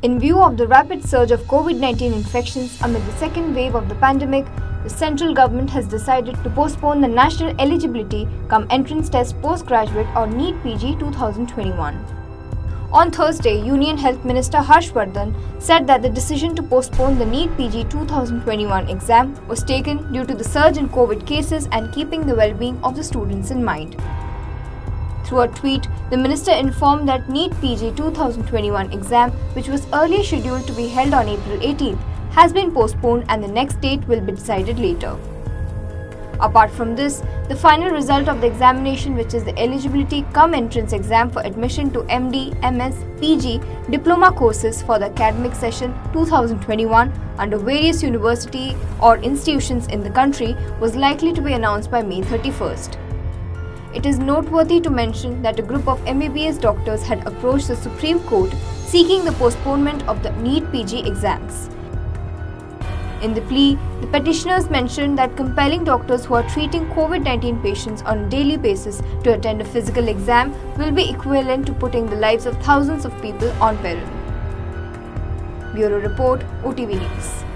In view of the rapid surge of COVID 19 infections amid the second wave of the pandemic, the central government has decided to postpone the National Eligibility cum Entrance Test Postgraduate or NEET PG 2021. On Thursday, Union Health Minister Harsh Vardhan said that the decision to postpone the NEET PG 2021 exam was taken due to the surge in COVID cases and keeping the well being of the students in mind. Through a tweet, the minister informed that NEET PG 2021 exam, which was earlier scheduled to be held on April 18th, has been postponed and the next date will be decided later. Apart from this, the final result of the examination, which is the eligibility cum entrance exam for admission to MD, MS, PG, diploma courses for the academic session 2021 under various university or institutions in the country, was likely to be announced by May 31st. It is noteworthy to mention that a group of MBBS doctors had approached the Supreme Court seeking the postponement of the NEET PG exams. In the plea, the petitioners mentioned that compelling doctors who are treating COVID 19 patients on a daily basis to attend a physical exam will be equivalent to putting the lives of thousands of people on peril. Bureau Report, OTV News.